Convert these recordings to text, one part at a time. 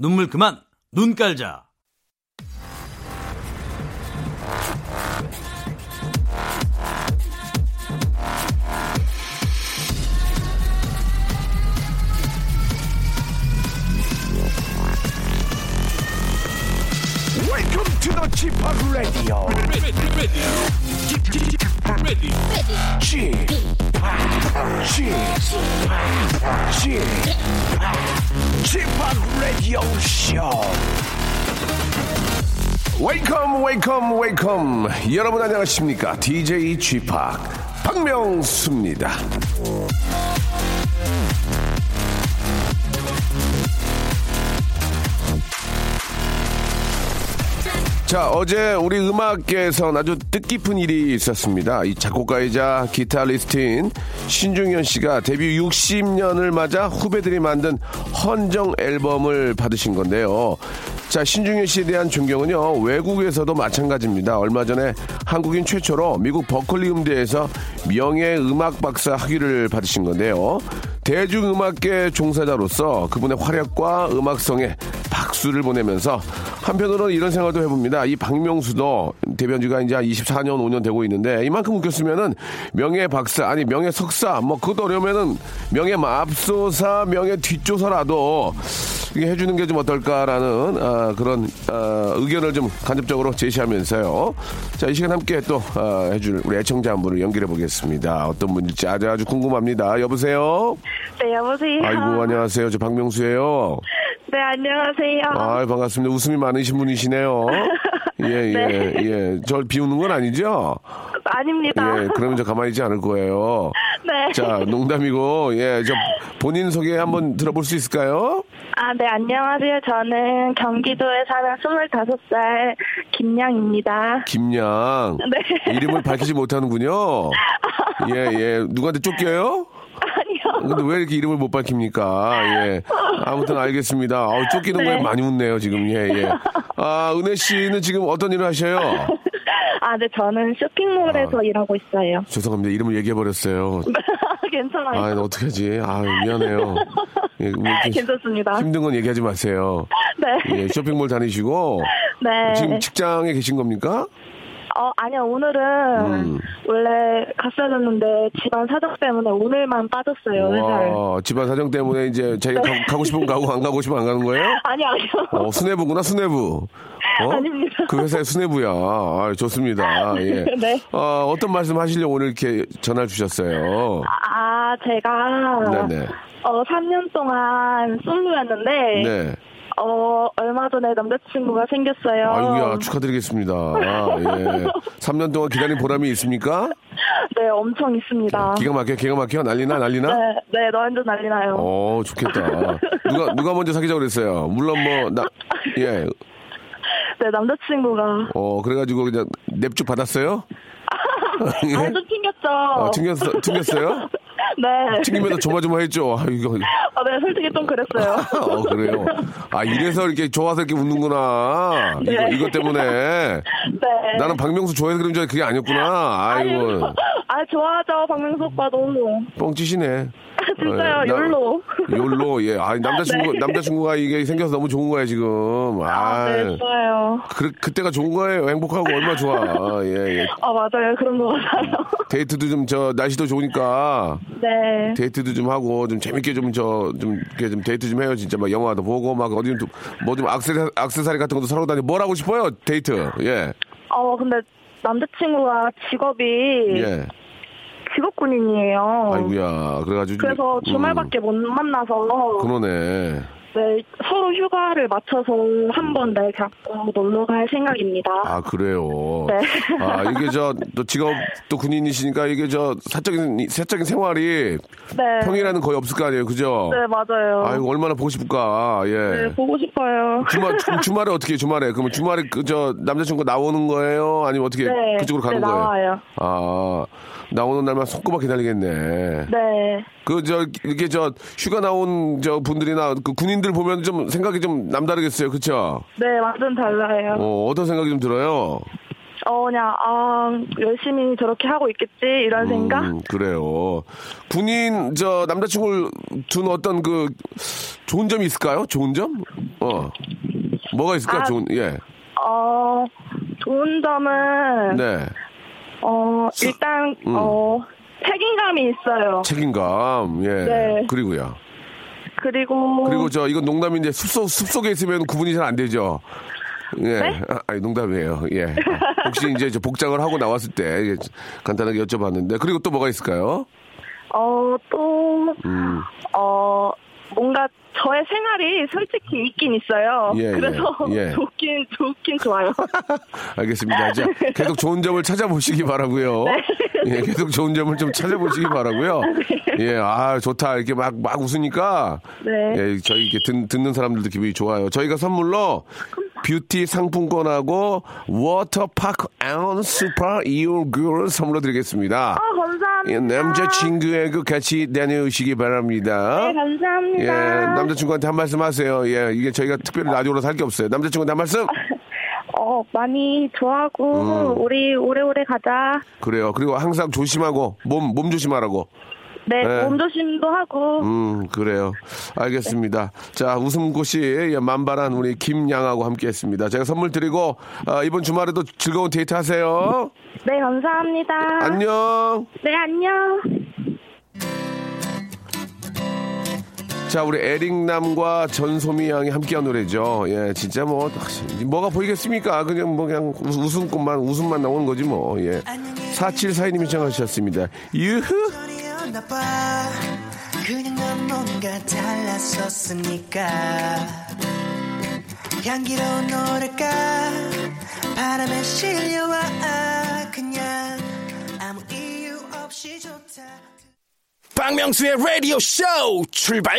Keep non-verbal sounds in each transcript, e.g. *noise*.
눈물 그만 눈 깔자. Welcome to the Chip Radio. Welcome, welcome, welcome. 여러분 안녕하십니까? DJ Chip 박명수입니다. 자, 어제 우리 음악계에선 아주 뜻깊은 일이 있었습니다. 이 작곡가이자 기타리스트인 신중현 씨가 데뷔 60년을 맞아 후배들이 만든 헌정 앨범을 받으신 건데요. 자, 신중현 씨에 대한 존경은요, 외국에서도 마찬가지입니다. 얼마 전에 한국인 최초로 미국 버클리 음대에서 명예 음악 박사 학위를 받으신 건데요. 대중음악계 종사자로서 그분의 활약과 음악성에 박수를 보내면서 한편으로는 이런 생각도 해봅니다. 이 박명수도 지가 이제 24년, 5년 되고 있는데 이만큼 웃겼으면은 명예 박사, 아니 명예 석사, 뭐 그것도 어려우면은 명예 맙소사, 명예 뒷조사라도 이게 해주는 게 좀 어떨까라는 아, 그런 아, 의견을 좀 간접적으로 제시하면서요. 자, 이 시간 함께 또 아, 해줄 우리 애청자 한 분을 연결해 보겠습니다. 어떤 분일지 아주 아주 궁금합니다. 여보세요? 네, 여보세요. 아이고, 안녕하세요. 저 박명수예요. 네, 안녕하세요. 아, 반갑습니다. 웃음이 많으신 분이시네요. *laughs* 예, *laughs* 예, 네. 예. 절 비우는 건 아니죠? 아닙니다. 예, 그러면 저 가만히 있지 않을 거예요. 네. 자, 농담이고, 예, 저 본인 소개 한번 들어볼 수 있을까요? 아, 네, 안녕하세요. 저는 경기도에 사는 25살 김양입니다. 김양. 네. *laughs* 이름을 밝히지 못하는군요. 예, 예. 누구한테 쫓겨요? 아니요. 근데 왜 이렇게 이름을 못 밝힙니까? 예. 아무튼 알겠습니다. 어, 쫓기는 네. 거에 많이 웃네요, 지금. 예, 예. 아, 은혜 씨는 지금 어떤 일을 하셔요? *laughs* 아, 네, 저는 쇼핑몰에서 아. 일하고 있어요. 죄송합니다. 이름을 얘기해버렸어요. *laughs* 괜찮아요. 아, 어떡하지? 아, 미안해요. 예, 뭐 *laughs* 괜찮습니다. 힘든 건 얘기하지 마세요. 네. 예, 쇼핑몰 다니시고 네. 지금 직장에 계신 겁니까? 어, 아니요, 오늘은 음. 원래 갔어야 됐는데 집안 사정 때문에 오늘만 빠졌어요, 회사를. 와, 집안 사정 때문에 이제 자기가 가, 가고 싶으면 가고 안 가고 싶으면 안 가는 거예요? *laughs* 아니, 아니요. 어, 수뇌부구나, 수뇌부. 어? 아닙니다. 그 회사의 수뇌부야. 아, 좋습니다. 예. *laughs* 네. 어, 어떤 말씀 하시려고 오늘 이렇게 전화를 주셨어요? 아, 제가 네네. 어 3년 동안 솔로였는데 네. 어 얼마 전에 남자친구가 생겼어요. 아이고야, 축하드리겠습니다. 아, 예. 3년 동안 기다린 보람이 있습니까? 네, 엄청 있습니다. 기가 막혀, 기가 막혀? 난리나, 난리나? 네, 네, 너 완전 난리 나요. 어, 좋겠다. 누가, 누가 먼저 사귀자고 그랬어요? 물론 뭐, 나, 예. 네, 남자친구가 어, 그래가지고 그냥 냅쭉 받았어요? *laughs* 예? 아, 좀 튕겼죠. 아, 튕겼어, 튕겼어요? 네. 튕기면서 조마조마했죠. 아, 이거. 아, 네, 솔직히 좀 그랬어요. *laughs* 어, 그래요. 아, 이래서 이렇게 좋아서 이렇게 웃는구나. 이거, 네. 이것 때문에. 네. 나는 박명수 좋아해서 그런 줄 알았는데 그게 아니었구나. 아이고. 아, 좋아하죠, 박명수 오빠 너무. 뻥치시네. 진짜요, 어, 나- YOLO. YOLO, 예. 아, 남자친구, *laughs* 네. 남자친구가 이게 생겨서 너무 좋은 거야, 지금. 아, 아, 네, 좋아요. 그, 그때가 좋은 거예요. 행복하고 얼마나 좋아. 아, 예, 예. 아, 맞아요. 그런 거 같아요. 데이트도 좀, 저, 날씨도 좋으니까. 네. 데이트도 좀 하고, 좀 재밌게 좀, 저, 좀, 이렇게 좀 데이트 좀 해요. 진짜 막 영화도 보고, 막 어디 좀, 뭐 좀 악세사리, 악세사리 같은 것도 사러 다니고, 뭘 하고 싶어요? 데이트. 예. 어, 근데 남자친구가 직업이 예. 직업 군인이에요. 아이고야. 그래가지고. 그래서 음, 주말밖에 못 만나서 그러네. 네, 서로 휴가를 맞춰서 한번 날 잡고 놀러 갈 생각입니다. 아, 그래요. 네. 아, 이게 저, 또 직업, 또 군인이시니까 이게 저, 사적인, 사적인 생활이 네. 평일에는 거의 없을 거 아니에요. 그죠? 네, 맞아요. 아이고, 얼마나 보고 싶을까. 예. 네, 보고 싶어요. 주말, 주, 주말에 어떻게 해요, 주말에? 그러면 주말에 그, 저, 남자친구 나오는 거예요? 아니면 어떻게 네, 그쪽으로 가는 네, 거예요? 나와요. 아, 나오는 날만 손꼽아 기다리겠네. 네. 그, 저, 이렇게 저, 휴가 나온 저 분들이나 그 군인 들 보면 좀 생각이 좀 남다르겠어요. 그쵸? 네, 완전 달라요. 어, 어떤 생각이 좀 들어요? 어, 그냥, 아, 열심히 저렇게 하고 있겠지, 이런 생각? 음, 그래요. 군인, 저, 남자친구를 둔 어떤 그, 좋은 점이 있을까요? 좋은 점? 어. 뭐가 있을까? 아. 좋은, 예. 어, 좋은 점은, 네. 어, 일단, 음. 어, 책임감이 있어요. 책임감, 예. 네. 그리고요. 그리고, 그리고 저, 이건 농담인데 숲속, 숲속에 있으면 구분이 잘 안 되죠. 예. 네? 아, 아니, 농담이에요. 예. 혹시 이제 저 복장을 하고 나왔을 때 예, 간단하게 여쭤봤는데. 그리고 또 뭐가 있을까요? 어, 또, 음. 어, 뭔가 저의 생활이 솔직히 있긴 있어요. 예, 예, 그래서 예. *laughs* 좋긴, 좋긴 좋아요. *laughs* 알겠습니다. 자, *laughs* 계속 좋은 점을 찾아보시기 바라고요. 네. 예, 계속 좋은 점을 좀 찾아보시기 바라고요. 예, 아 좋다 이렇게 막 막 웃으니까 네. 예, 저희 이렇게 듣, 듣는 사람들도 기분이 좋아요. 저희가 선물로 뷰티 상품권하고 워터파크 and 스파 이용권을 선물로 드리겠습니다. 아, 감사합니다. 예, 남자친구의 그 같이 다녀오시기 바랍니다. 네, 감사합니다. 예, 남자친구한테 한 말씀 하세요. 예, 이게 저희가 특별히 라디오로 살 게 없어요. 남자친구한테 한 말씀? *laughs* 어, 많이 좋아하고, 음. 우리 오래오래 가자. 그래요. 그리고 항상 조심하고, 몸, 몸 조심하라고. 네, 네. 몸조심도 하고. 음, 그래요. 알겠습니다. 자, 웃음꽃이 예, 만발한 우리 김양하고 함께 했습니다. 제가 선물 드리고, 아, 이번 주말에도 즐거운 데이트 하세요. 네, 감사합니다. 안녕. 네, 안녕. 자, 우리 에릭남과 전소미 양이 함께한 노래죠. 예, 진짜 뭐, 뭐가 보이겠습니까? 그냥 뭐, 그냥 웃- 웃음꽃만, 웃음만 나오는 거지 뭐, 예. 4742님이 시청하셨습니다. 유후! 전이었나 봐. 그냥 넌 뭔가 달랐었으니까. 향기로운 노래가 바람에 실려와. 그냥 아무 이유 없이 좋다. 박명수의 라디오 쇼 출발!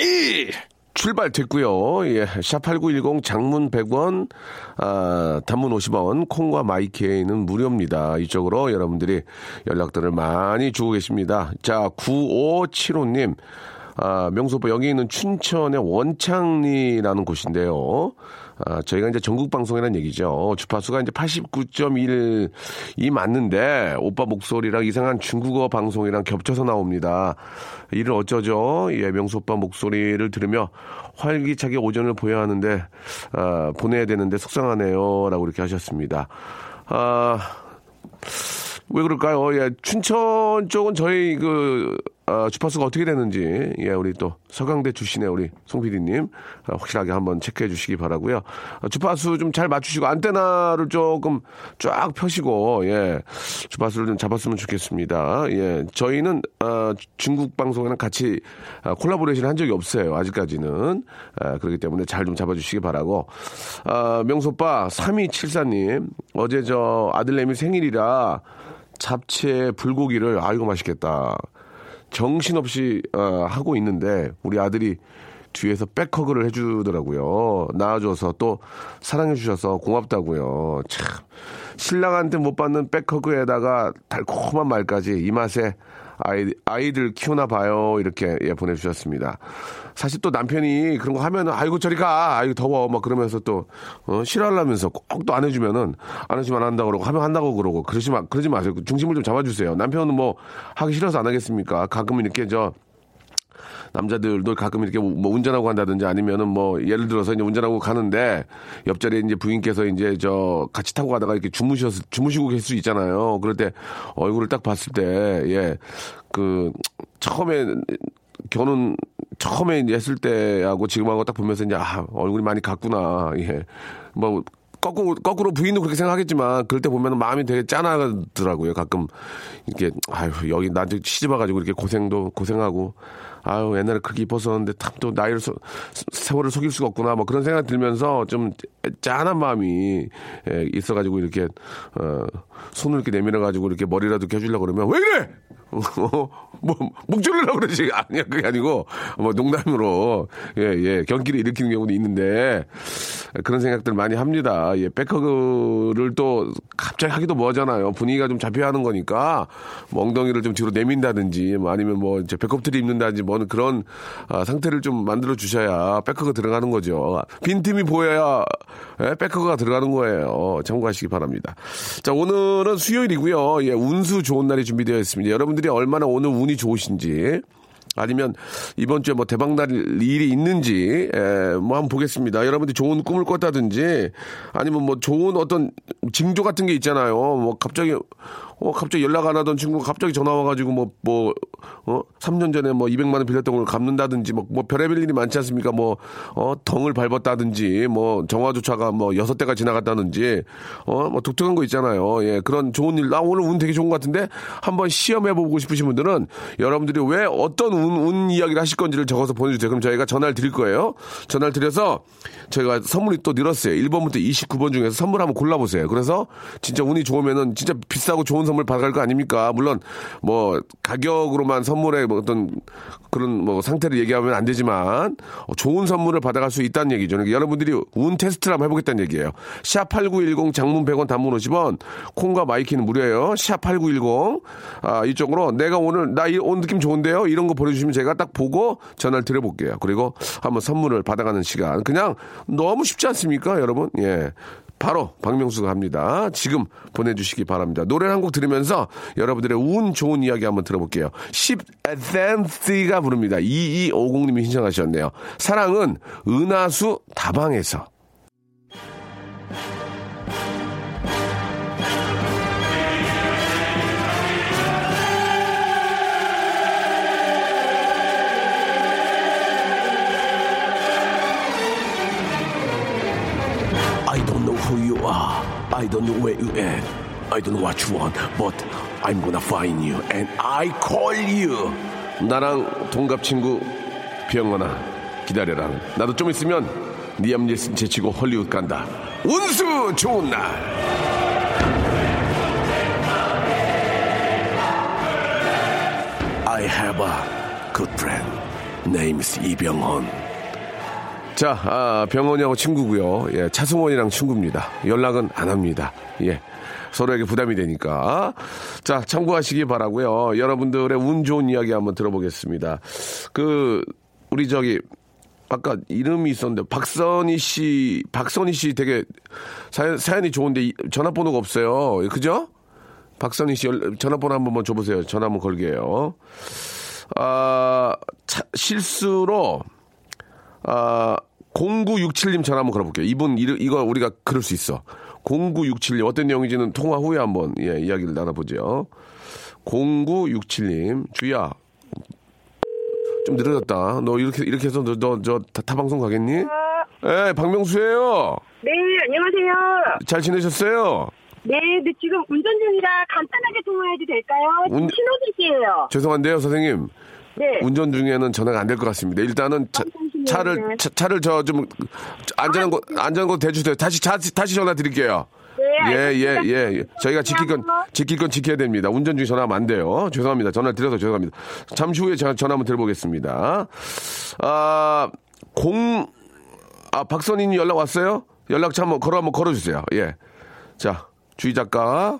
출발됐고요. 예, 샵8910 장문 100원, 아, 단문 50원, 콩과 마이케이는 무료입니다. 이쪽으로 여러분들이 연락들을 많이 주고 계십니다. 자, 9575님, 아, 명소 오빠 여기 있는 춘천의 원창리라는 곳인데요. 아, 저희가 이제 전국 방송이라는 얘기죠. 주파수가 이제 89.1이 맞는데 오빠 목소리랑 이상한 중국어 방송이랑 겹쳐서 나옵니다. 이를 어쩌죠? 예, 명수 오빠 목소리를 들으며 활기차게 오전을 보여야 하는데 아, 보내야 되는데 속상하네요라고 이렇게 하셨습니다. 아, 왜 그럴까요? 예, 춘천 쪽은 저희 그 아, 주파수가 어떻게 되는지 예, 우리 또 서강대 출신의 우리 송 PD님 아, 확실하게 한번 체크해 주시기 바라고요. 아, 주파수 좀 잘 맞추시고 안테나를 조금 쫙 펴시고 예, 주파수를 좀 잡았으면 좋겠습니다. 예, 저희는 아, 중국 방송이랑 같이 아, 콜라보레이션 한 적이 없어요. 아직까지는 아, 그렇기 때문에 잘 좀 잡아주시기 바라고. 아, 명소빠 3274님 어제 저 아들내미 생일이라 잡채 불고기를 아이고 맛있겠다. 정신없이 어, 하고 있는데 우리 아들이 뒤에서 back hug를 해주더라고요. 낳아줘서 또 사랑해주셔서 고맙다고요. 참 신랑한테 못 받는 back hug에다가 달콤한 말까지 이 맛에 아이, 아이들 키우나 봐요. 이렇게 예, 보내주셨습니다. 사실 또 남편이 그런 거 하면은 아이고 저리 가. 아이고 더워. 막 그러면서 또 어, 싫어하려면서 꼭 또 안 해주면은 안 해주면 안 한다고 그러고 하면 한다고 그러고 그러지 마, 그러지 마세요. 중심을 좀 잡아주세요. 남편은 뭐 하기 싫어서 안 하겠습니까? 가끔 이렇게 저 남자들도 가끔 이렇게 뭐 운전하고 간다든지 아니면은 뭐 예를 들어서 이제 운전하고 가는데 옆자리에 이제 부인께서 이제 저 같이 타고 가다가 이렇게 주무셔서 주무시고 계실 수 있잖아요. 그럴 때 얼굴을 딱 봤을 때 예 그 처음에 결혼 처음에 이제 했을 때하고 지금하고 딱 보면서 이제 아 얼굴이 많이 갔구나 예 뭐 거꾸로, 거꾸로 부인도 그렇게 생각하겠지만, 그럴 때 보면 마음이 되게 짠하더라고요. 가끔, 이렇게, 아유, 여기 나한테 시집 와가지고 이렇게 고생도, 고생하고, 아유, 옛날에 그렇게 이뻤었는데, 참 또 나이를, 소- 세월을 속일 수가 없구나, 뭐 그런 생각 들면서 좀 짠한 마음이 예, 있어가지고 이렇게, 어, 손을 이렇게 내밀어 가지고 이렇게 머리라도 껴주려고 그러면, 왜 이래! *laughs* 뭐, 목 졸리려고 그러지. *laughs* 아니야, 그게 아니고, 뭐 농담으로, 예, 예, 경기를 일으키는 경우도 있는데, 그런 생각들 많이 합니다. 예, back hug를 또 갑자기 하기도 뭐하잖아요. 분위기가 좀 잡혀야 하는 거니까 뭐 엉덩이를 좀 뒤로 내민다든지 뭐 아니면 뭐 이제 배꼽들이 입는다든지 뭐 그런 아, 상태를 좀 만들어 주셔야 back hug 들어가는 거죠. 빈틈이 보여야 예, back hug가 들어가는 거예요. 참고하시기 바랍니다. 자, 오늘은 수요일이고요. 예, 운수 좋은 날이 준비되어 있습니다. 여러분들이 얼마나 오늘 운이 좋으신지 아니면 이번 주에 뭐 대박날 일이 있는지 에, 뭐 한번 보겠습니다. 여러분들이 좋은 꿈을 꿨다든지 아니면 뭐 좋은 어떤 징조 같은 게 있잖아요. 뭐 갑자기 어 갑자기 연락 안 하던 친구가 갑자기 전화 와가지고 뭐 뭐 어 3년 전에 뭐 200만 원 빌렸던 걸 갚는다든지 뭐, 뭐 별의별 일이 많지 않습니까? 뭐 어 덩을 밟았다든지 뭐 정화조차가 뭐 여섯 대가 지나갔다든지 어 뭐 독특한 거 있잖아요. 예 그런 좋은 일. 나 오늘 운 되게 좋은 것 같은데 한번 시험해 보고 싶으신 분들은 여러분들이 왜 어떤 운, 운 이야기를 하실 건지를 적어서 보내주세요. 그럼 저희가 전화를 드릴 거예요. 전화를 드려서 저희가 선물이 또 늘었어요. 1번부터 29번 중에서 선물 한번 골라보세요. 그래서 진짜 운이 좋으면은 진짜 비싸고 좋은 선물 받아갈 거 아닙니까? 물론 뭐 가격으로만 선물의 뭐 어떤 그런 뭐 상태를 얘기하면 안 되지만 어, 좋은 선물을 받아갈 수 있다는 얘기죠. 그러니까 여러분들이 운 테스트를 한번 해보겠다는 얘기예요. 샵8910 장문 100원 단문 50원 콩과 마이키는 무료예요. 샵8910 아, 이쪽으로 내가 오늘 나 오늘 느낌 좋은데요. 이런 거 보내주시면 제가 딱 보고 전화를 드려볼게요. 그리고 한번 선물을 받아가는 시간. 그냥 너무 쉽지 않습니까, 여러분? 예. 바로 박명수가 합니다. 지금 보내주시기 바랍니다. 노래 한 곡 들으면서 여러분들의 운 좋은 이야기 한번 들어볼게요. 10에센스가 부릅니다. 2250님이 신청하셨네요. 사랑은 은하수 다방에서. Who you are. I don't know where you at. I don't know what you want. But I'm gonna find you. And I call you. 나랑 동갑 친구 병원아 기다려라. 나도 좀 있으면 니암 닐슨 제치고 헐리우드 간다. 운수 좋은 날. I have a good friend. Name is 이병헌. 자, 아, 병원이하고 친구고요. 예, 차승원이랑 친구입니다. 연락은 안 합니다. 예. 서로에게 부담이 되니까. 자, 참고하시기 바라고요. 여러분들의 운 좋은 이야기 한번 들어보겠습니다. 그 우리 저기 아까 이름이 있었는데 박선희 씨, 박선희 씨 되게 사연, 사연이 좋은데 이- 전화번호가 없어요. 그죠? 박선희 씨 연- 전화번호 한번 번 줘보세요. 전화 한번 걸게요. 아, 차- 실수로 아, 0967님 전화 한번 걸어볼게요. 이분, 이, 이거 우리가 그럴 수 있어. 0967님, 어떤 내용인지는 통화 후에 한번, 예, 이야기를 나눠보죠. 0967님, 주희야. 좀 늦어졌다. 너 이렇게, 이렇게 해서 너, 너, 저, 타, 타방송 가겠니? 예, 박명수예요 네, 안녕하세요. 잘 지내셨어요? 네, 네, 지금 운전 중이라 간단하게 통화해도 될까요? 운- 신호등이에요. 죄송한데요, 선생님. 네. 운전 중에는 전화가 안 될 것 같습니다. 일단은 차. 차를, 차, 차를 저 좀, 안전한 곳, 안전한 곳 대주세요. 다시, 다시, 다시 전화 드릴게요. 네, 예, 예. 예, 예. 저희가 지킬 건, 지킬 건 지켜야 됩니다. 운전 중에 전화하면 안 돼요. 죄송합니다. 전화를 드려서 죄송합니다. 잠시 후에 전- 전화 한번 드려보겠습니다. 아, 공, 아, 박선희님 연락 왔어요? 연락처 한번 걸어, 한번 걸어주세요. 예. 자, 주희 작가.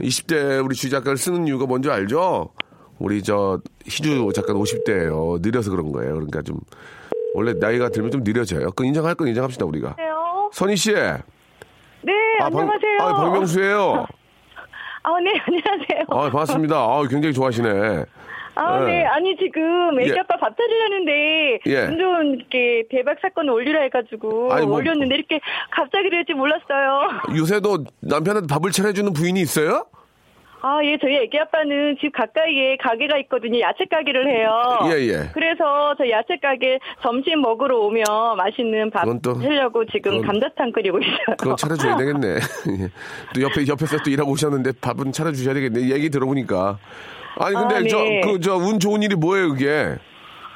20대 우리 주희 작가를 쓰는 이유가 뭔지 알죠? 우리 저, 희주 작가는 50대예요 느려서 그런 거예요. 그러니까 좀, 원래 나이가 들면 좀 느려져요. 그 인정할 건 인정합시다, 우리가. 안녕하세요. 선희 씨. 네, 아, 박- 안녕하세요. 아, 박명수예요. *laughs* 아, 네, 안녕하세요. 아, 반갑습니다. 아, 굉장히 좋아하시네. 아, 네. 네. 아니, 지금 애기 예. 아빠 밥 차리려는데, 예. 운전 이렇게 대박 사건을 올리라 해가지고, 아니, 뭐- 올렸는데, 이렇게 갑자기 될지 몰랐어요. 요새도 남편한테 밥을 차려주는 부인이 있어요? 아, 예, 저희 애기 아빠는 집 가까이에 가게가 있거든요. 야채 가게를 해요. 예, 예. 그래서 저 야채 가게 점심 먹으러 오면 맛있는 밥 또- 하려고 지금 그건- 감자탕 끓이고 있어요. 그건 차려줘야 되겠네. *laughs* 예. 또 옆에, 옆에서 또 일하고 오셨는데 밥은 차려주셔야 되겠네. 얘기 들어보니까. 아니, 근데 아, 네. 저, 그, 저, 운 좋은 일이 뭐예요, 그게?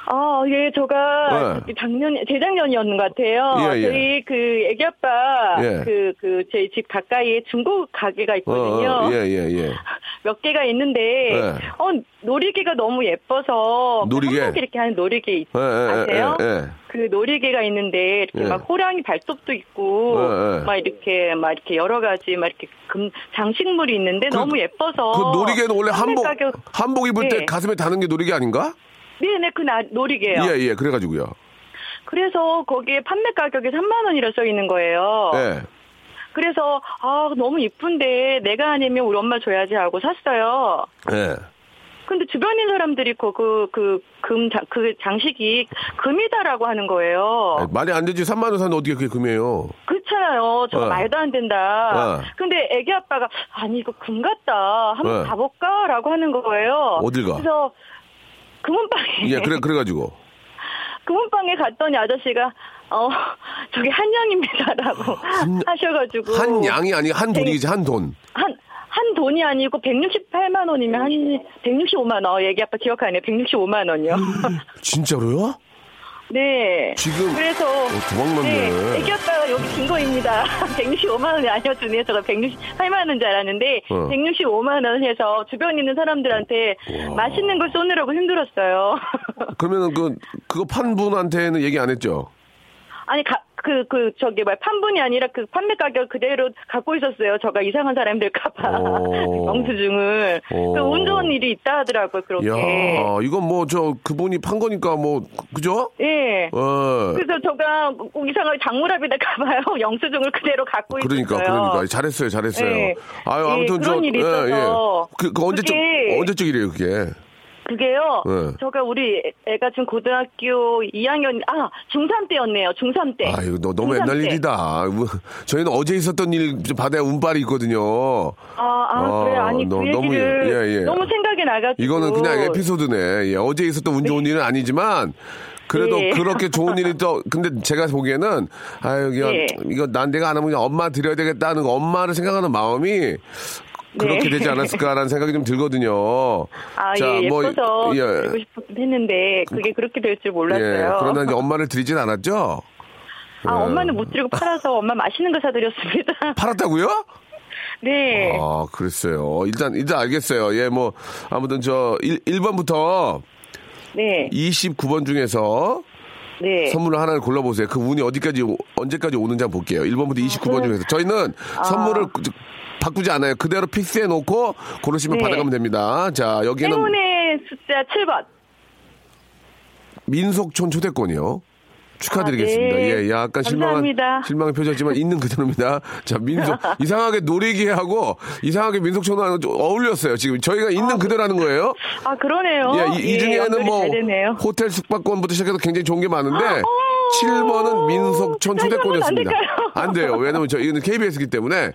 아, 예, 제가 네. 작년, 재작년이었는 것 같아요. 예, 예. 저희 그 애기 아빠 예. 그, 그, 저희 집 가까이에 중고 가게가 있거든요. 어, 어, 예, 예, 예. 몇 개가 있는데, 예. 어, 놀이개가 너무 예뻐서. 놀이개? 한복 이렇게 하는 놀이개 있, 예, 예, 아세요? 예, 예. 그 놀이개가 있는데, 이렇게 예. 막 호랑이 발톱도 있고. 막 이렇게, 막 이렇게 여러 가지, 막 이렇게 금, 장식물이 있는데 너무 예뻐서. 그 놀이개는 원래 한복, 가격- 한복 입을 때 네. 가슴에 다는 게 놀이개 아닌가? 네네, 그 나, 놀이개요. 예, 예, 그래가지고요. 그래서 거기에 판매 가격이 3만 원이라 써 있는 거예요. 예. 그래서 아 너무 이쁜데 내가 아니면 우리 엄마 줘야지 하고 샀어요. 예. 근데 주변인 사람들이 그그금 그 장식이 금이다라고 하는 거예요. 예, 말이 안 되지. 3만 원 사는데 어떻게 그게 금이에요? 그렇잖아요. 저 어. 말도 안 된다. 어. 근데 애기 아빠가 아니 이거 금 같다. 한번 어. 가볼까라고 하는 거예요. 어딜 가? 그래서 금은방에 예, 그래, 그래가지고. *laughs* 금은방에 갔더니 아저씨가 어 *laughs* 저기 한양입니다라고 하셔가지고 한 양이 아니 한 돈이지, 한 돈. 한, 한 돈이 아니고 168만 원이면 한 165만 원. 얘기 아빠 기억하네요. 165만 원이요. *laughs* 진짜로요? 네. 지금 그래서 어, 도망갔네. 네, 애기 아빠가 여기 증거입니다. 165만 *laughs* 원이 아니었으면 제가 168만 원인 줄 알았는데 어. 165만 원 해서 주변 있는 사람들한테 맛있는 걸 쏘느라고 힘들었어요. 그러면은 그, 그거 판 분한테는 얘기 안 했죠? 아니 가, 그, 그, 저기, 뭐야, 판분이 아니라 그 판매 가격 그대로 갖고 있었어요. 저가 이상한 사람 될까봐. 오. *laughs* 영수증을. 오. 그운 좋은 일이 있다 하더라고요, 그렇게. 야 이건 뭐, 저, 그분이 판 거니까 뭐, 그죠? 예. 어. 그래서 꼭 이상하게 장물합이 될까봐요. *laughs* 영수증을 그대로 갖고 그러니까, 있었어요. 그러니까. 잘했어요, 잘했어요. 예. 아유, 예, 아무튼 저, 그런 일이 있어서 그, 그 언제적, 그게- 언제적 일이에요, 그게? 그게요. 네. 제가 우리 애가 지금 고등학교 2학년, 아, 중3 때였네요. 중3 때. 아유, 너 너무 중3 옛날 때. 일이다. 우- 저희는 어제 있었던 일 바다에 운빨이 있거든요. 아, 아, 아, 그래. 아니, 너- 그 너무 얘기를 예, 예. 너무 생각이 나가지고. 이거는 그냥 에피소드네. 예, 어제 있었던 운 좋은 일은 아니지만 그래도 예. 그렇게 좋은 일이 또 *laughs* 근데 제가 보기에는 아유 이거 예. 이거 난 내가 안 하면 그냥 엄마 드려야 되겠다는 거, 엄마를 생각하는 마음이 그렇게 네. 되지 않았을까라는 생각이 좀 들거든요. 아, 예, 뭐, 예뻐서 예. 드리고 싶긴 했는데, 그게 그렇게 될줄 예, 몰랐어요. 그러나 이제 엄마를 드리진 않았죠? 아, 예. 엄마는 못 드리고 팔아서 엄마 맛있는 거 사드렸습니다. *laughs* 팔았다고요? 네. 아, 그랬어요. 일단, 일단 알겠어요. 예, 뭐, 아무튼 저, 1, 1번부터 네. 29번 중에서 네. 선물을 하나를 골라보세요. 그 운이 어디까지, 오- 언제까지 오는지 한번 볼게요. 1번부터 29번 네. 중에서. 저희는 아. 선물을 그- 바꾸지 않아요. 그대로 픽스해 놓고 고르시면 네. 받아가면 됩니다. 자, 여기는 행운의 숫자 7번. 민속촌 초대권이요. 축하드리겠습니다. 아, 네. 예, 약간 실망한, 감사합니다. 실망의 표정이지만 있는 그대로입니다. 자, 민속, *laughs* 이상하게 놀이기하고 이상하게 민속촌하고 좀 어울렸어요. 지금 저희가 있는 그대로 하는 거예요. 아, 그러네요. 예, 이, 이 중에는 연결이 뭐. 호텔 숙박권부터 시작해서 굉장히 좋은 게 많은데 어, 7번은 민속촌 한번 초대권이었습니다. 안 돼요. 왜냐면 저희는 KBS이기 때문에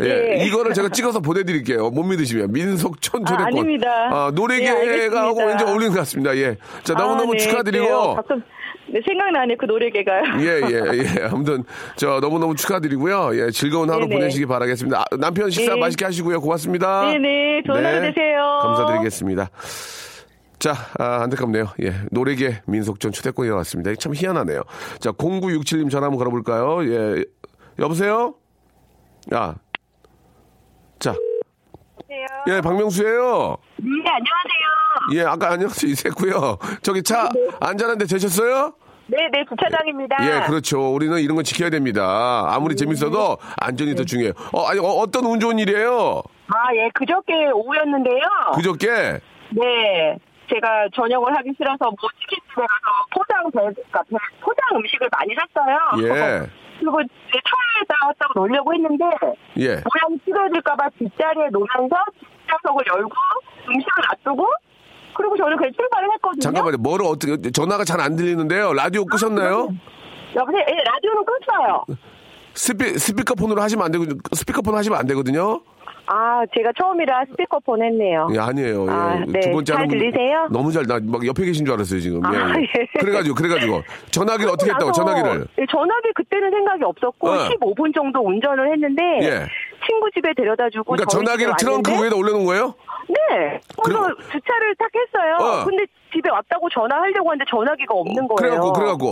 예, 예. 이거를 제가 찍어서 보내드릴게요. 못 믿으시면 민속촌 아, 초대권. 아닙니다. 예, 놀이계가 알겠습니다. 하고 왠지 어울리는 것 같습니다. 예, 자 너무 너무 아, 네, 축하드리고. 그래요. 가끔 네, 생각나네, 그 노래개가요. 예, 예, *laughs* 예. 아무튼, 저, 너무너무 축하드리고요. 예, 즐거운 하루 네네. 보내시기 바라겠습니다. 아, 남편 식사 네. 맛있게 하시고요. 고맙습니다. 네네, 좋은 하루 되세요. 감사드리겠습니다. 자, 아, 안타깝네요. 예, 노래계 민속촌 초대권이 나왔습니다. 참 희한하네요. 자, 0967님 전화 한번 걸어볼까요? 예, 여보세요? 아, 자. 예, 박명수예요 네, 안녕하세요. 예, 아까 안녕하세요. 이랬고요. 저기 차 안전한데 되셨어요? 네 네, 주차장입니다. 예, 그렇죠. 우리는 이런 거 지켜야 됩니다. 아무리 재밌어도 안전이 더 중요해요. 어, 아니, 어, 떤 운 좋은 일이에요? 아, 예, 그저께 오후였는데요. 그저께? 네. 제가 저녁을 하기 싫어서 뭐 치킨집에 가서 포장 배, 그러니까 배- 포장 음식을 많이 샀어요. 예, 그리고 제 차에다 갖다가 놓으려고 했는데 예. 모양 찍어질까봐 뒷자리에 놓으면서 뒷좌석을 열고 음식을 놔두고 그리고 저는 그냥 출발을 했거든요. 잠깐만요. 뭐를 어떻게, 전화가 잘 안 들리는데요. 라디오 끄셨나요? 여보세요? 예, 라디오는 껐어요. 스피, 스피커폰으로 하시면 안 되고, 스피커폰 하시면 안 되거든요? 아, 제가 처음이라 스피커폰 했네요. 예, 아니에요. 예. 아, 네. 두 번째 잘 들리세요? 너무 잘, 나 막 옆에 계신 줄 알았어요, 지금. 예, 아, 예. 예. 그래가지고, 그래가지고. 전화기를 어떻게 했다고, 전화기를. 예, 전화기 그때는 생각이 없었고 어. 15분 정도 운전을 했는데 예. 친구 집에 데려다 주고 그러니까 저희 전화기를 트렁크 왔는데 위에다 올려놓은 거예요? 네. 그래서 그리고- 주차를 딱 했어요. 어. 근데 집에 왔다고 전화하려고 하는데 전화기가 없는 거예요. 그래갖고 그래갖고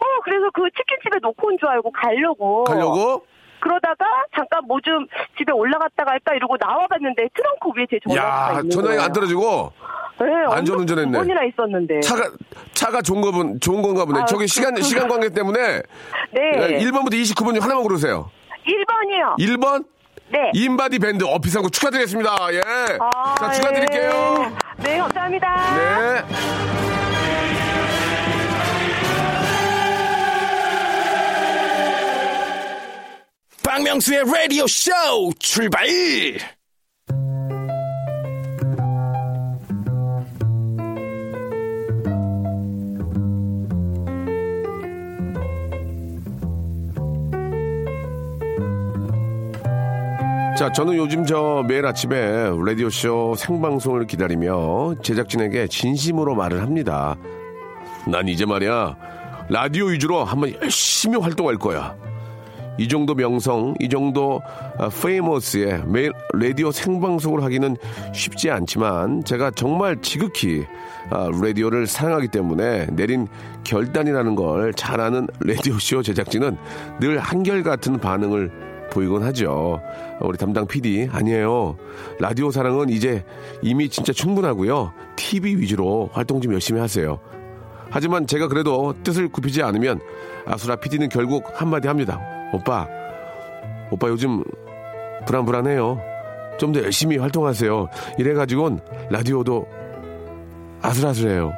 어, 그래서 그 치킨집에 놓고 온 줄 알고 가려고. 가려고 그러다가 잠깐 뭐 좀 집에 올라갔다 갈까 이러고 나와봤는데 트렁크 위에 제 전화기가 야 있는 전화기 거예요. 안 떨어지고 네, 안전운전했네. 두 번이나 있었는데. 차가 차가 좋은 거분 좋은 건가 보네. 아, 저기 시간 그- 시간 관계 때문에 네. 1번부터 29번 중 하나만 고르세요. 1번이요. 1번 네. 인바디 밴드 어거 축하드리겠습니다. 예. 아, 자 축하드릴게요. 예. 네, 감사합니다. 네. 박명수의 라디오 쇼 출발! 자, 저는 요즘 저 매일 아침에 라디오쇼 생방송을 기다리며 제작진에게 진심으로 말을 합니다. 난 이제 말이야, 라디오 위주로 한번 열심히 활동할 거야. 이 정도 명성, 이 정도 페이머스에 매일 라디오 생방송을 하기는 쉽지 않지만 제가 정말 지극히 아, 라디오를 사랑하기 때문에 내린 결단이라는 걸 잘 아는 라디오쇼 제작진은 늘 한결같은 반응을 보이곤 하죠. 우리 담당 PD 아니에요. 라디오 사랑은 이제 이미 진짜 충분하고요. TV 위주로 활동 좀 열심히 하세요. 하지만 제가 그래도 뜻을 굽히지 않으면 아수라 PD는 결국 한마디 합니다. 오빠, 오빠 요즘 불안불안해요. 좀 더 열심히 활동하세요. 이래가지고는 라디오도 아슬아슬해요.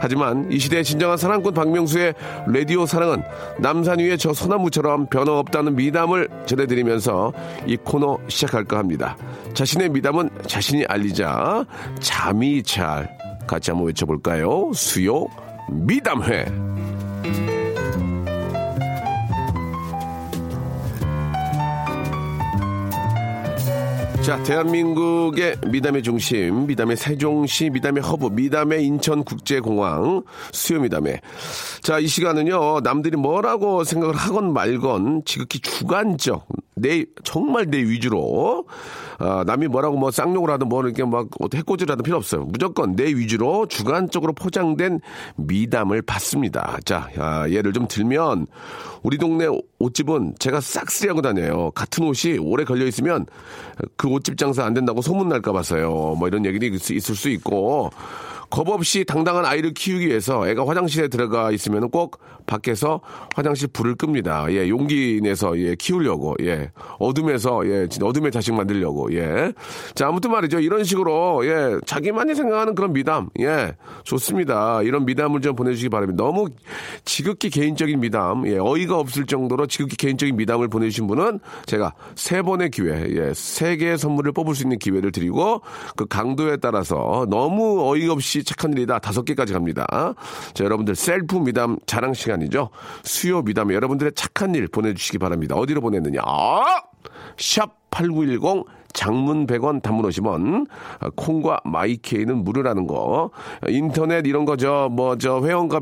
하지만 이 시대의 진정한 사랑꾼 박명수의 라디오 사랑은 남산 위의 저 소나무처럼 변함없다는 미담을 전해드리면서 이 코너 시작할까 합니다. 자신의 미담은 자신이 알리자 잠이 잘 같이 한번 외쳐볼까요? 수요 미담회. 자, 대한민국의 미담의 중심, 미담의 세종시, 미담의 허브, 미담의 인천국제공항, 수요미담회. 자, 이 시간은요, 남들이 뭐라고 생각을 하건 말건 지극히 주관적, 내, 정말 내 위주로, 아, 남이 뭐라고 뭐 쌍욕을 하든 뭐 이렇게 막 해코지를 하든 필요 없어요. 무조건 내 위주로 주관적으로 포장된 미담을 받습니다. 자, 아, 예를 좀 들면, 우리 동네 옷집은 제가 싹쓸이하고 다녀요. 같은 옷이 오래 걸려 있으면 그 옷집 장사 안 된다고 소문 날까 봐서요. 뭐 이런 얘기도 있- 있을 수 있고 겁 없이 당당한 아이를 키우기 위해서 애가 화장실에 들어가 있으면 꼭 밖에서 화장실 불을 끕니다. 예, 용기 내서 예, 키우려고 예, 어둠에서 예, 어둠의 자식 만들려고 예. 자, 아무튼 말이죠. 이런 식으로 예, 자기만이 생각하는 그런 미담 예, 좋습니다. 이런 미담을 좀 보내주시기 바랍니다. 너무 지극히 개인적인 미담, 예, 어이가 없을 정도로 지극히 개인적인 미담을 보내주신 분은 제가 세 번의 기회, 예, 세 개의 선물을 뽑을 수 있는 기회를 드리고 그 강도에 따라서 너무 어이가 없이 착한 일이다 다섯 개까지 갑니다. 자, 여러분들 셀프 미담 자랑 시간 이죠. 수요 미담에 여러분들의 착한 일 보내주시기 바랍니다. 어디로 보냈느냐? 샵8910 장문 100원 단문 50원 아, 콩과 마이케이는 무료라는 거. 인터넷 이런 거 저 뭐 저 회원가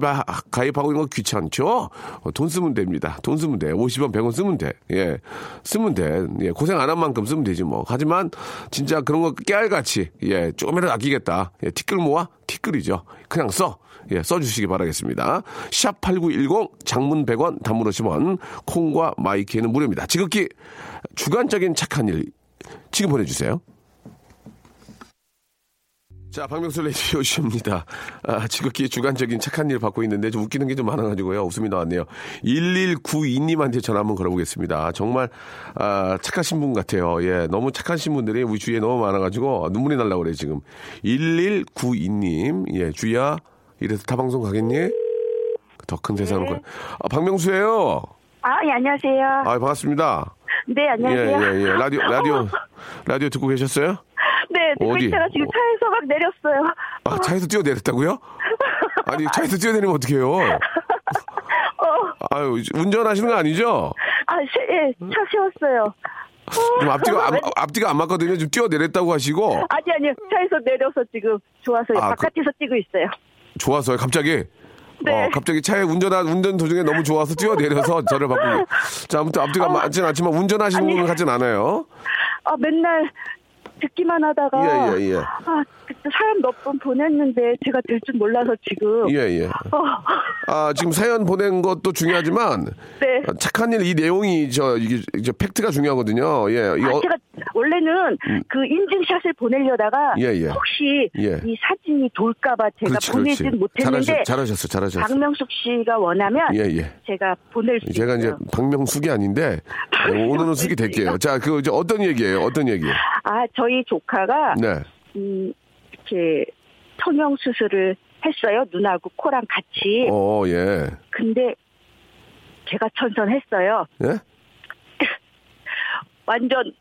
가입하고 이런 거 귀찮죠? 어, 돈 쓰면 됩니다. 돈 쓰면 돼. 50원 100원 쓰면 돼 예. 쓰면 돼. 예, 고생 안 한 만큼 쓰면 되지 뭐. 하지만 진짜 그런 거 깨알같이 예 조금이라도 아끼겠다. 예, 티끌 모아 티끌이죠. 그냥 써. 예, 써주시기 바라겠습니다. 샵 8910 장문 100원 단문 50원 콩과 마이키는 무료입니다. 지극히 주관적인 착한 일 지금 보내주세요. 자, 박명수 레디오 쇼입니다. 아, 지극히 주관적인 착한 일 받고 있는데 좀 웃기는 게 좀 많아가지고요. 웃음이 나왔네요. 1192님한테 전화 한번 걸어보겠습니다. 정말, 아, 착하신 분 같아요. 예, 너무 착하신 분들이 우리 주위에 너무 많아가지고 눈물이 날라고 그래요, 지금. 1192님, 예, 주희야, 이래서 타방송 가겠니? 더 큰 세상을. 네. 아, 박명수예요 아, 예, 안녕하세요. 아, 반갑습니다. 네, 예, 안녕하세요. 예, 예. 라디오, 라디오, 라디오 듣고 계셨어요? *laughs* 네, 어디? 있다가 지금 차에서 막 내렸어요. 아, 차에서 뛰어내렸다고요? *laughs* 아니, 차에서 뛰어내리면 어떡해요? *laughs* 어, 아유, 운전하시는 거 아니죠? 아, 시, 예, 차 세웠어요. 좀 앞뒤가, 안, 앞뒤가 안 맞거든요. 좀 뛰어내렸다고 하시고. 아니, 아니요. 차에서 내려서 지금 좋아서 아, 바깥에서 뛰고 있어요. 좋아서요, 갑자기. 네. 어, 갑자기 차에 운전하, 운전 도중에 너무 좋아서 뛰어내려서 저를 바꾸고. 자, 아무튼 앞뒤가 맞진 않지만 운전하시는 아니. 분은 같진 않아요. 아, 맨날 듣기만 하다가. 예, 예, 예. 아, 그때 사연 몇 번 보냈는데 제가 될 줄 몰라서 지금. 예, 예. 어, 아, 지금 사연 보낸 것도 중요하지만. 네. 아, 착한 일, 이 내용이 저, 이게, 이제 팩트가 중요하거든요. 예. 아, 이거, 제가 원래는 그 인증샷을 보내려다가 음. 예, 예. 혹시 예. 이 사진이 돌까봐 제가 그렇지, 보내진 그렇지. 못했는데 잘하셨, 잘하셨어, 잘하셨어. 박명숙 씨가 원하면 예, 예. 제가 보낼 수 제가 이제 있어요. 박명숙이 아닌데 예, 오늘은 숙이 될게요. 자, 그 이제 어떤 얘기예요? 어떤 얘기? 아 저희 조카가 네. 음, 이렇게 성형 수술을 했어요 눈하고 코랑 같이. 어, 예. 근데 제가 천선했어요. 예? *laughs* 완전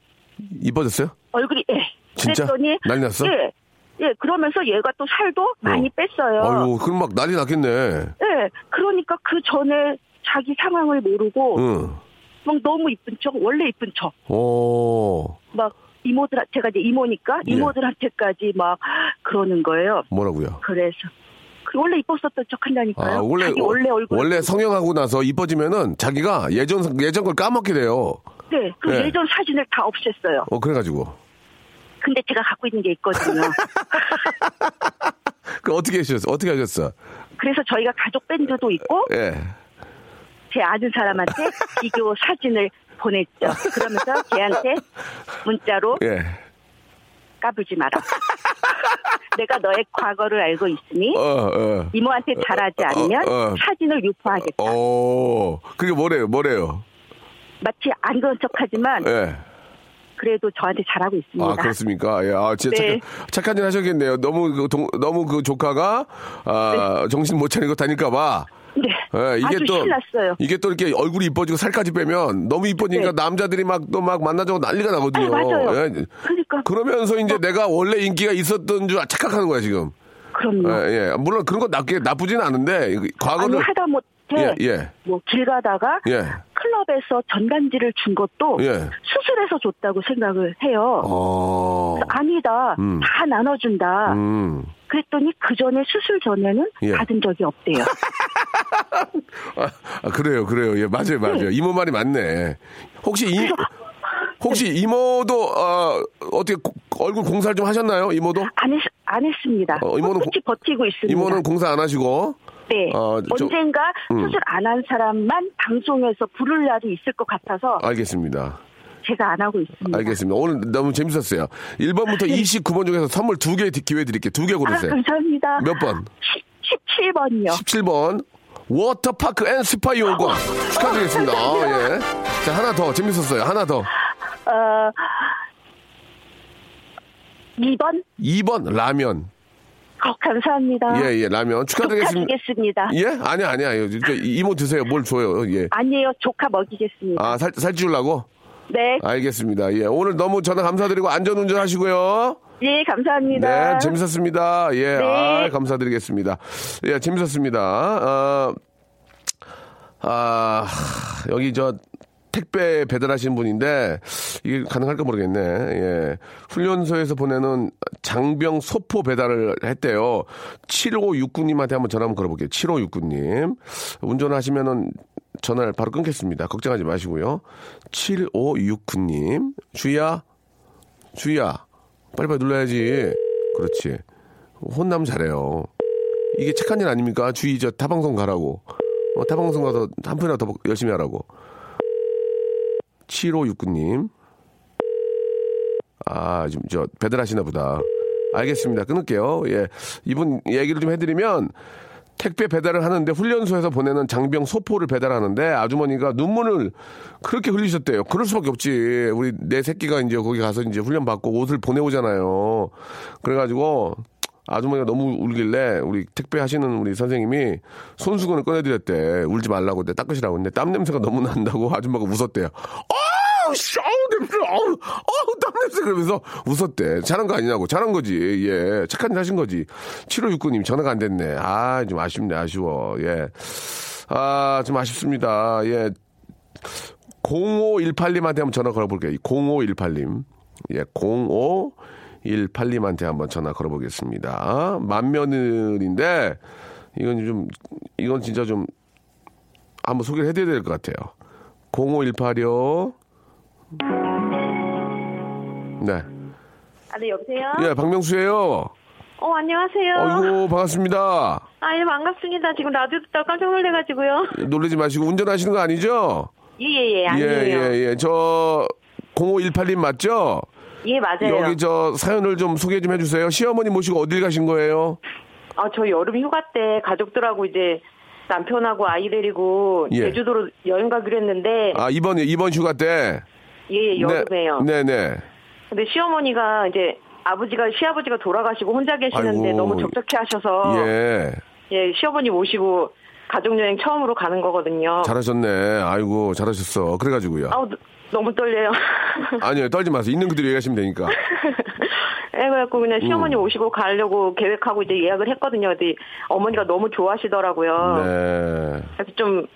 이뻐졌어요? 얼굴이 예. 진짜? 그랬더니 난리 났어? 어. 예. 예, 그러면서 얘가 또 살도 많이 뺐어요. 아유, 그럼 막 난리 났겠네. 예, 그러니까 그 전에 자기 상황을 모르고 응. 막 너무 이쁜 척, 원래 이쁜 척, 오, 막 이모들 제가 이제 이모니까 예. 이모들한테까지 막 그러는 거예요. 뭐라고요? 그래서 그 원래 이뻤었던 척 한다니까요. 아, 원래, 자기 원래 얼굴 원래 성형하고 나서 이뻐지면은 자기가 예전, 예전 걸 까먹게 돼요. 네, 그 예. 예전 사진을 다 없앴어요. 어, 그래가지고. 근데 제가 갖고 있는 게 있거든요. *laughs* 그 어떻게 하셨어? 어떻게 하셨어? 그래서 저희가 가족 밴드도 있고 예. 제 아는 사람한테 비교 *laughs* 사진을 보냈죠. 그러면서 걔한테 문자로 예. 까불지 마라. *laughs* 내가 너의 과거를 알고 있으니 어, 어. 이모한테 잘하지 않으면 어, 어. 사진을 유포하겠다. 오, 그게 뭐래요? 뭐래요? 마치 안 그런 척하지만 예. 그래도 저한테 잘하고 있습니다. 아, 그렇습니까? 예, 아, 진짜 네. 착한, 착한 일 하셨겠네요. 너무 그, 동- 너무 그 조카가, 아, 정신 못 차리고 다닐까봐. 네. 예, 이게 아주 또, 신났어요. 이게 또 이렇게 얼굴이 이뻐지고 살까지 빼면 너무 이뻐지니까 네. 남자들이 막 또 막 만나자고 난리가 나거든요. 아니, 맞아요. 예. 그러니까 그러면서 이제 내가 원래 인기가 있었던 줄 착각하는 거야, 지금. 그럼요. 예, 예. 물론 그런 건 나쁘, 나쁘진 않은데, 이거 아니. 하다 못 해 예, 예. 뭐길 가다가 예. 클럽에서 전단지를 준 것도 예. 수술해서 줬다고 생각을 해요. 어. 아니다. 음. 다 나눠준다. 음. 그랬더니 그 전에 수술 전에는 예. 받은 적이 없대요. *laughs* 아, 아, 그래요, 그래요. 예, 맞아요, 맞아요. 이모 말이 맞네. 혹시 이, 혹시 이모도, 어, 어떻게 고- 얼굴 공사를 좀 하셨나요? 이모도? 안, 했, 안 했습니다. 어, 이모는 꿋꿋이 버티고 있습니다. 이모는 공사 안 하시고. 네. 어, 저- 언젠가 음. 수술 안 한 사람만 방송에서 부를 날이 있을 것 같아서 알겠습니다. 제가 안 하고 있습니다. 알겠습니다. 오늘 너무 재밌었어요. 1번부터 29번 중에서 선물 두 개 기회 드릴게요. 두개 아, 고르세요. 감사합니다. 몇 번? 17번이요. 17번. 워터파크 and 스파 이용권 축하드리겠습니다. 아, 예. 자, 하나 더. 재밌었어요. 하나 더. 어, 2번? 2번 라면. 어, 감사합니다. 예, 예, 라면. 축하드리겠습니다. 주겠습니다. 예? 아니야, 아니야. 그러니까 이모 드세요. 뭘 줘요. 예. 아니에요. 조카 먹이겠습니다. 아, 살, 살찌우려고? 네. 알겠습니다. 예. 오늘 너무 전화 감사드리고 안전 운전 하시고요. 예, 감사합니다. 네, 재밌었습니다. 예, 네. 아, 감사드리겠습니다. 예, 재밌었습니다. 아, 아, 여기 저 택배 배달하신 분인데 이게 가능할까 모르겠네. 예. 훈련소에서 보내는 장병 소포 배달을 했대요. 7569님한테 한번 전화 한번 걸어볼게요. 7569님. 운전하시면은 전화를 바로 끊겠습니다. 걱정하지 마시고요. 7569님. 주희야, 주희야. 빨리빨리 눌러야지. 그렇지. 혼남 잘해요. 이게 착한 일 아닙니까? 주희 저 타방송 가라고. 어, 타방송 가서 한 편이라도 더 열심히 하라고. 7569님. 아, 지금 저 배달하시나 보다. 알겠습니다. 끊을게요. 예. 이분 얘기를 좀 해드리면 택배 배달을 하는데 훈련소에서 보내는 장병 소포를 배달하는데 아주머니가 눈물을 그렇게 흘리셨대요. 그럴 수밖에 없지. 우리 내 새끼가 이제 거기 가서 이제 훈련 받고 옷을 보내오잖아요. 그래가지고 아주머니가 너무 울길래 우리 택배 하시는 우리 선생님이 손수건을 꺼내드렸대. 울지 말라고 내 닦으시라고. 근데 땀 냄새가 너무 난다고 아줌마가 웃었대요. 씨, 어우, 냄새, 어우, 어우, 땀 냄새 그러면서 웃었대. 잘한 거 아니냐고. 잘한 거지. 예. 착한 일 하신 거지. 7569님 전화가 안 됐네. 아, 좀 아쉽네. 아쉬워. 예. 아, 좀 아쉽습니다. 예. 0518님한테 한번 전화 걸어볼게요. 0518님. 예, 0518님 한테 한번 전화 걸어보겠습니다. 만며느리인데, 이건 좀 이건 진짜 좀 한번 소개를 해드려야 될 것 같아요. 05186 네. 아, 네, 여보세요? 예, 박명수예요. 어, 안녕하세요. 아이고 반갑습니다. 아, 예, 반갑습니다. 지금 라디오 듣다가 깜짝 놀래가지고요. 놀라지 마시고 운전하시는 거 아니죠? 예, 예, 예, 예, 아니에요. 예, 예. 저 0518님 맞죠? 예, 맞아요. 여기 저 사연을 좀 소개 좀 해주세요. 시어머니 모시고 어딜 가신 거예요? 아, 저 여름 휴가 때 가족들하고 이제 남편하고 아이 데리고 예. 제주도로 여행 가기로 했는데, 아 이번 이번 휴가 때. 예, 예, 여름에요. 네, 네. 근데 시어머니가 이제 아버지가, 시아버지가 돌아가시고 혼자 계시는데 아이고. 너무 적적해 하셔서, 예. 예, 시어머니 모시고 가족여행 처음으로 가는 거거든요. 잘하셨네. 아이고 잘하셨어. 그래가지고요. 아우, 너무 떨려요. *laughs* 아니요 떨지 마세요. 있는 그대로 얘기하시면 되니까. 예, 그래갖고 그냥 시어머니 음. 오시고 가려고 계획하고 이제 예약을 했거든요. 근데 어머니가 너무 좋아하시더라고요. 네. 그래서 좀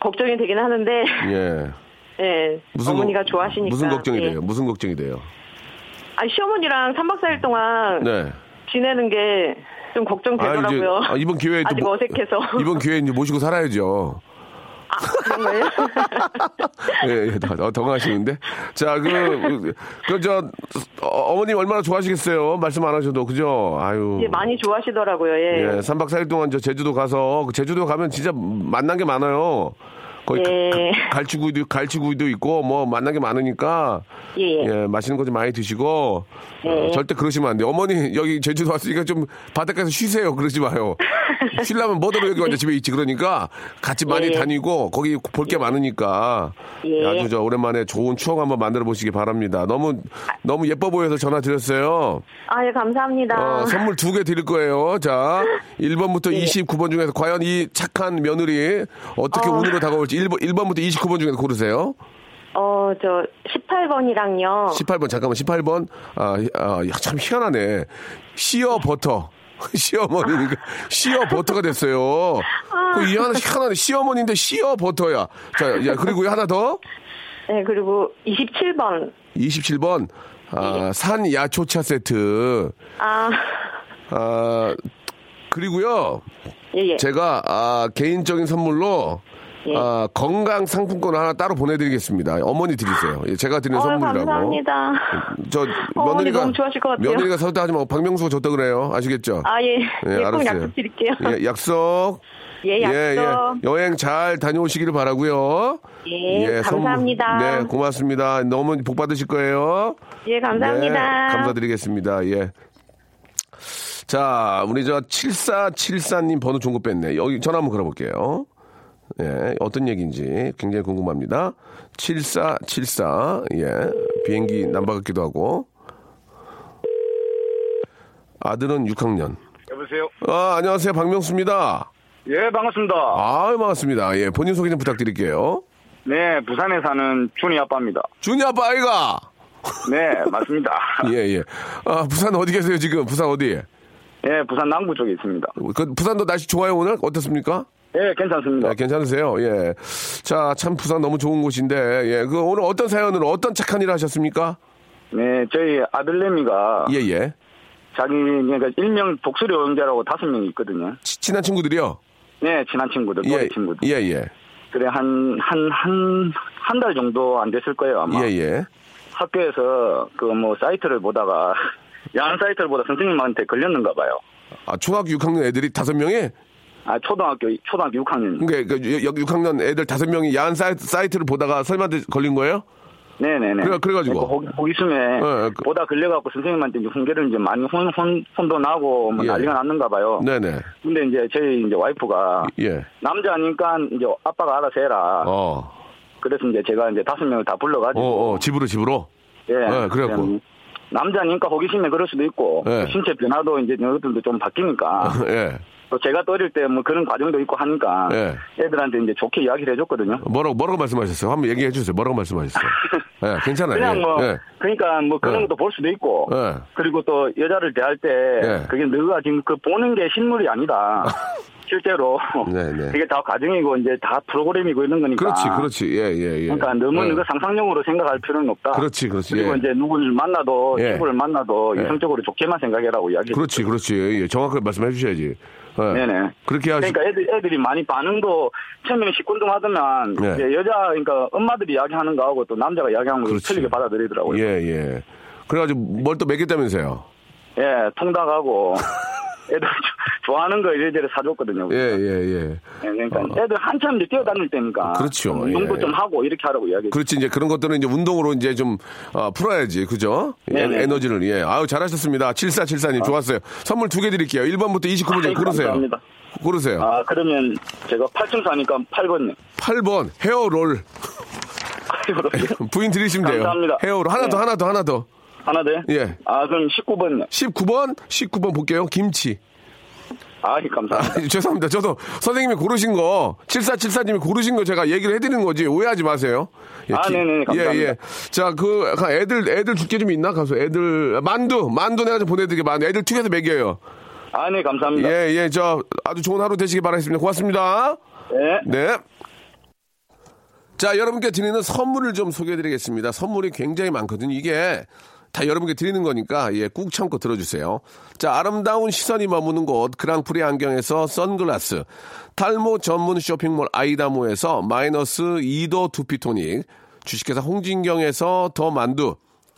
걱정이 되긴 하는데, 예. *laughs* 예, 무슨 어머니가 걱- 좋아하시니까. 무슨 걱정이 예. 돼요? 무슨 걱정이 돼요? 아, 시어머니랑 3박 4일 동안 네. 지내는 게좀 아, 걱정되더라고요. 아, 이번 기회에 또 아직 뭐- 어색해서. *laughs* 이번 기회에 이제 모시고 살아야죠. 거예요? *laughs* 예, 예, 더, 더 강하시는데. 자, 그, 그, 저, 어, 머님 얼마나 좋아하시겠어요? 말씀 안 하셔도, 그죠? 아유. 예, 많이 좋아하시더라고요. 예. 예, 3박 4일 동안 저 제주도 가서, 그 제주도 가면 진짜 만난 게 많아요. 거기 예. 갈치구이도, 갈치구이도 있고, 뭐, 만난 게 많으니까. 예, 예. 예, 맛있는 거 좀 많이 드시고. 어, 절대 그러시면 안 돼요. 어머니, 여기 제주도 왔으니까 좀 바닷가에서 쉬세요. 그러지 마요. *laughs* 쉬려면 뭐더러 여기 완전 집에 있지. 그러니까 같이 많이 예. 다니고, 거기 볼 게 많으니까. 예. 아주 저 오랜만에 좋은 추억 한번 만들어 보시기 바랍니다. 너무, 너무 예뻐 보여서 전화 드렸어요. 아, 예, 감사합니다. 어, 선물 두 개 드릴 거예요. 자, 1번부터 예. 29번 중에서 과연 이 착한 며느리 어떻게 어. 운으로 다가올지 1번, 1번부터 29번 중에서 고르세요. 어, 저, 18번이랑요. 18번, 잠깐만, 18번. 아, 아, 야, 참 희한하네. 시어 버터. *laughs* 시어머니니까 시어 버터가 됐어요. 그 희한하, 희한하네. 시어머니인데 시어 버터야. 자, 야, 그리고 하나 더. 네, 그리고 27번. 27번. 아, 산 야초차 세트. 아, 아, 그리고요. 예, 예. 제가 아, 개인적인 선물로 예. 아, 건강 상품권 하나 따로 보내드리겠습니다. 어머니 드리세요. 예, 제가 드리는 어, 선물이라고. 감사합니다. 저 *laughs* 어머니 며느리가 너무 좋아하실 것 같아요. 며느리가 섰다 하지 말고 박명수가 줬다 그래요. 아시겠죠? 아, 예. 예, 예, 꼭 알았어요. 약속 드릴게요. 예, 약속. 예, 약속. 여행 잘 다녀오시기를 바라고요. 예, 선물- 감사합니다. 네, 고맙습니다. 너무 복 받으실 거예요. 예, 감사합니다. 네, 감사드리겠습니다. 예. 자, 우리 저 7474님 번호 중고 뺐네. 여기 전화 한번 걸어볼게요. 예, 어떤 얘기인지 굉장히 궁금합니다. 7474, 예, 비행기 남바 같기도 하고. 아들은 6학년. 여보세요? 아, 안녕하세요. 박명수입니다. 예, 반갑습니다. 아, 반갑습니다. 예, 본인 소개 좀 부탁드릴게요. 네, 부산에 사는 준이 아빠입니다. 준이 아빠 아이가! 네, 맞습니다. *laughs* 예, 예. 아, 부산 어디 계세요, 지금? 부산 어디? 예, 부산 남부 쪽에 있습니다. 그, 부산도 날씨 좋아요, 오늘? 어떻습니까? 예, 괜찮습니다. 네, 괜찮으세요? 예. 자, 참 부산 너무 좋은 곳인데, 예. 그 오늘 어떤 사연으로 어떤 착한 일을 하셨습니까? 네, 저희 아들내미가 예, 예. 자기 그러니까 일명 독수리 오영자라고 다섯 명이 있거든요. 치- 친한 친구들이요? 네, 친한 친구들, 예, 친구들. 예, 예. 그래 한 한 한 한 달 정도 안 됐을 거예요 아마. 예, 예. 학교에서 그 뭐 사이트를 보다가 야한 사이트를 보다 선생님한테 걸렸는가 봐요. 아, 초등학교 6학년 애들이 다섯 명이? 아 초등학교 초등학교 6학년. 그러니까 그 여기 6학년 애들 다섯 명이 야한 사이트, 사이트 를 보다가 설마한테 걸린 거예요? 네네네. 그래- 그래가지고. 그 호- 호기심에 예, 그- 보다 걸려갖고 선생님한테 이제 훈계를 이제 많이 혼, 혼, 혼도 나고 뭐 예. 난리가 났는가 봐요. 네네. 근데 이제 저희 이제 와이프가 예. 남자니까 이제 아빠가 알아서 해라. 어. 그래서 이제 제가 이제 다섯 명을 다 불러가지고. 어, 어, 집으로, 집으로? 예. 네, 그래갖고. 남자니까 호기심에 그럴 수도 있고. 예. 신체 변화도 이제 이것들도 좀 바뀌니까. *laughs* 예. 또 제가 또 어릴 때 뭐 그런 과정도 있고 하니까. 예. 애들한테 이제 좋게 이야기를 해줬거든요. 뭐라고, 뭐라고 말씀하셨어요? 한번 얘기해 주세요. 뭐라고 말씀하셨어요? *laughs* 예, 괜찮아요. 그냥 예, 뭐 예. 그러니까 뭐 그런 예. 것도 볼 수도 있고 예. 그리고 또 여자를 대할 때 예. 그게 너가 지금 그 보는 게 실물이 아니다 *laughs* 실제로 네, 네. 이게 다 가정이고 이제 다 프로그램이고 이런 거니까 그렇지, 그렇지. 예, 예, 예. 그러니까 너무 예. 너가 상상력으로 생각할 필요는 없다 그렇지, 그렇지. 그리고 예. 이제 누구를 만나도 예. 친구를 만나도 예. 이성적으로 좋게만 생각해라고 이야기 그렇지, 그렇지. 예, 정확하게 말씀해 주셔야지. 예. 네네. 그렇게 하시. 그러니까 애들, 애들이 많이 반응도 처음에는 시큰둥하더만 네. 이제 여자 그러니까 엄마들이 이야기하는 거하고 또 남자가 이야기하는 거 그렇지. 틀리게 받아들이더라고요. 예, 예. 그래가지고 뭘 또 먹였다면서요? 예, 통닭하고 *laughs* 애들 좋아하는 거 이래저래 사줬거든요. 예, 예, 예. 예, 그러니까 애들 한참 이제 뛰어다닐 때니까 그렇죠. 좀 운동도 예. 좀 하고 이렇게 하라고 이야기. 그렇지 이제 그런 것들은 이제 운동으로 이제 좀 어, 풀어야지 그죠? 에, 네네. 에너지를 예. 아유 잘하셨습니다. 7474님 좋았어요. 선물 두 개 드릴게요. 1번부터 29번 중에 아이고, 고르세요. 감사합니다. 고르세요. 아 그러면 제가 8층 사니까 8번요. 8번 헤어롤 *laughs* 부인 드리시면 돼요. 감사합니다. 헤어롤 하나 더 네. 하나 더 하나 더. 하나 더? 예. 아 그럼 19번요. 19번 19번 볼게요. 김치. 아 감사합니다. 아, *laughs* 죄송합니다. 저도 선생님이 고르신 거 7474님이 고르신 거 제가 얘기를 해드리는 거지 오해하지 마세요. 아, 네네, 감사합니다. 예, 예. 자, 그, 애들, 애들 줄게 좀 있나? 가서 애들, 만두, 만두 내가 좀 보내드릴게요. 만두. 애들 튀겨서 먹여요. 아 네 감사합니다. 예, 예, 저 아주 좋은 하루 되시기 바라겠습니다. 고맙습니다. 네. 네. 자, 여러분께 드리는 선물을 좀 소개해 드리겠습니다. 선물이 굉장히 많거든요. 이게 다 여러분께 드리는 거니까, 예, 꾹 참고 들어주세요. 자, 아름다운 시선이 머무는 곳, 그랑프리 안경에서 선글라스, 탈모 전문 쇼핑몰 아이다모에서 마이너스 2도 두피토닉, 주식회사 홍진경에서 더 만두,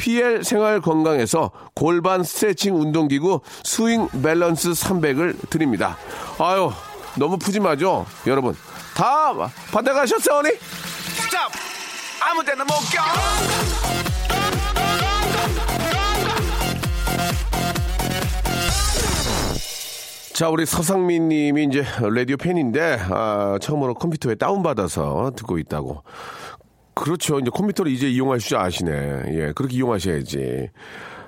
PL 생활 건강에서 골반 스트레칭 운동기구 스윙 밸런스 300을 드립니다. 아유, 너무 푸짐하죠? 여러분, 다 받아가셨어요, 언니? 스탑! 아무 데나 못 껴! 자, 우리 서상민 님이 이제 라디오 팬인데, 아, 처음으로 컴퓨터에 다운받아서 듣고 있다고. 그렇죠. 이제 컴퓨터를 이제 이용할 줄 아시네. 예, 그렇게 이용하셔야지.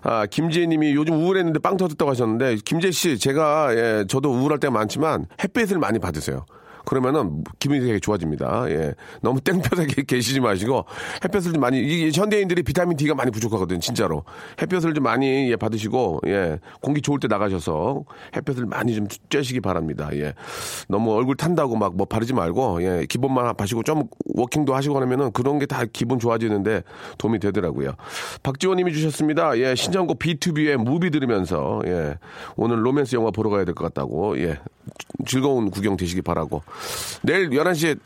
아, 김지혜 님이 요즘 우울했는데 빵 터졌다고 하셨는데, 김재 씨, 제가, 예, 저도 우울할 때가 많지만 햇빛을 많이 받으세요. 그러면은 기분이 되게 좋아집니다. 예. 너무 땡볕에 계- *laughs* 계시지 마시고 햇볕을 좀 많이 이 현대인들이 비타민 D가 많이 부족하거든요. 진짜로. 햇볕을 좀 많이 예, 받으시고 예. 공기 좋을 때 나가셔서 햇볕을 많이 좀 쬐시기 바랍니다. 예. 너무 얼굴 탄다고 막 뭐 바르지 말고 예. 기본만 바시고 좀 워킹도 하시고 하면은 그런 게 다 기분 좋아지는데 도움이 되더라고요. 박지원 님이 주셨습니다. 예. 신청곡 B2B의 무비 들으면서 예. 오늘 로맨스 영화 보러 가야 될 것 같다고 예. 즐거운 구경 되시기 바라고. 내일 11시에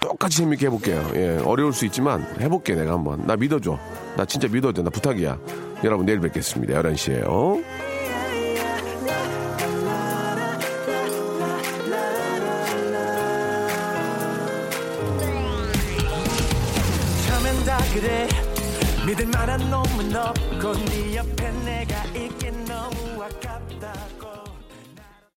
똑같이 재밌게 해볼게요. 예, 어려울 수 있지만 해볼게 내가 한번. 나 믿어줘. 나 진짜 믿어줘. 나 부탁이야. 여러분 내일 뵙겠습니다. 11시에요. 처음엔 다 그래 믿을 만한 놈은 없고 네 옆에 내가 있긴 너무 아깝다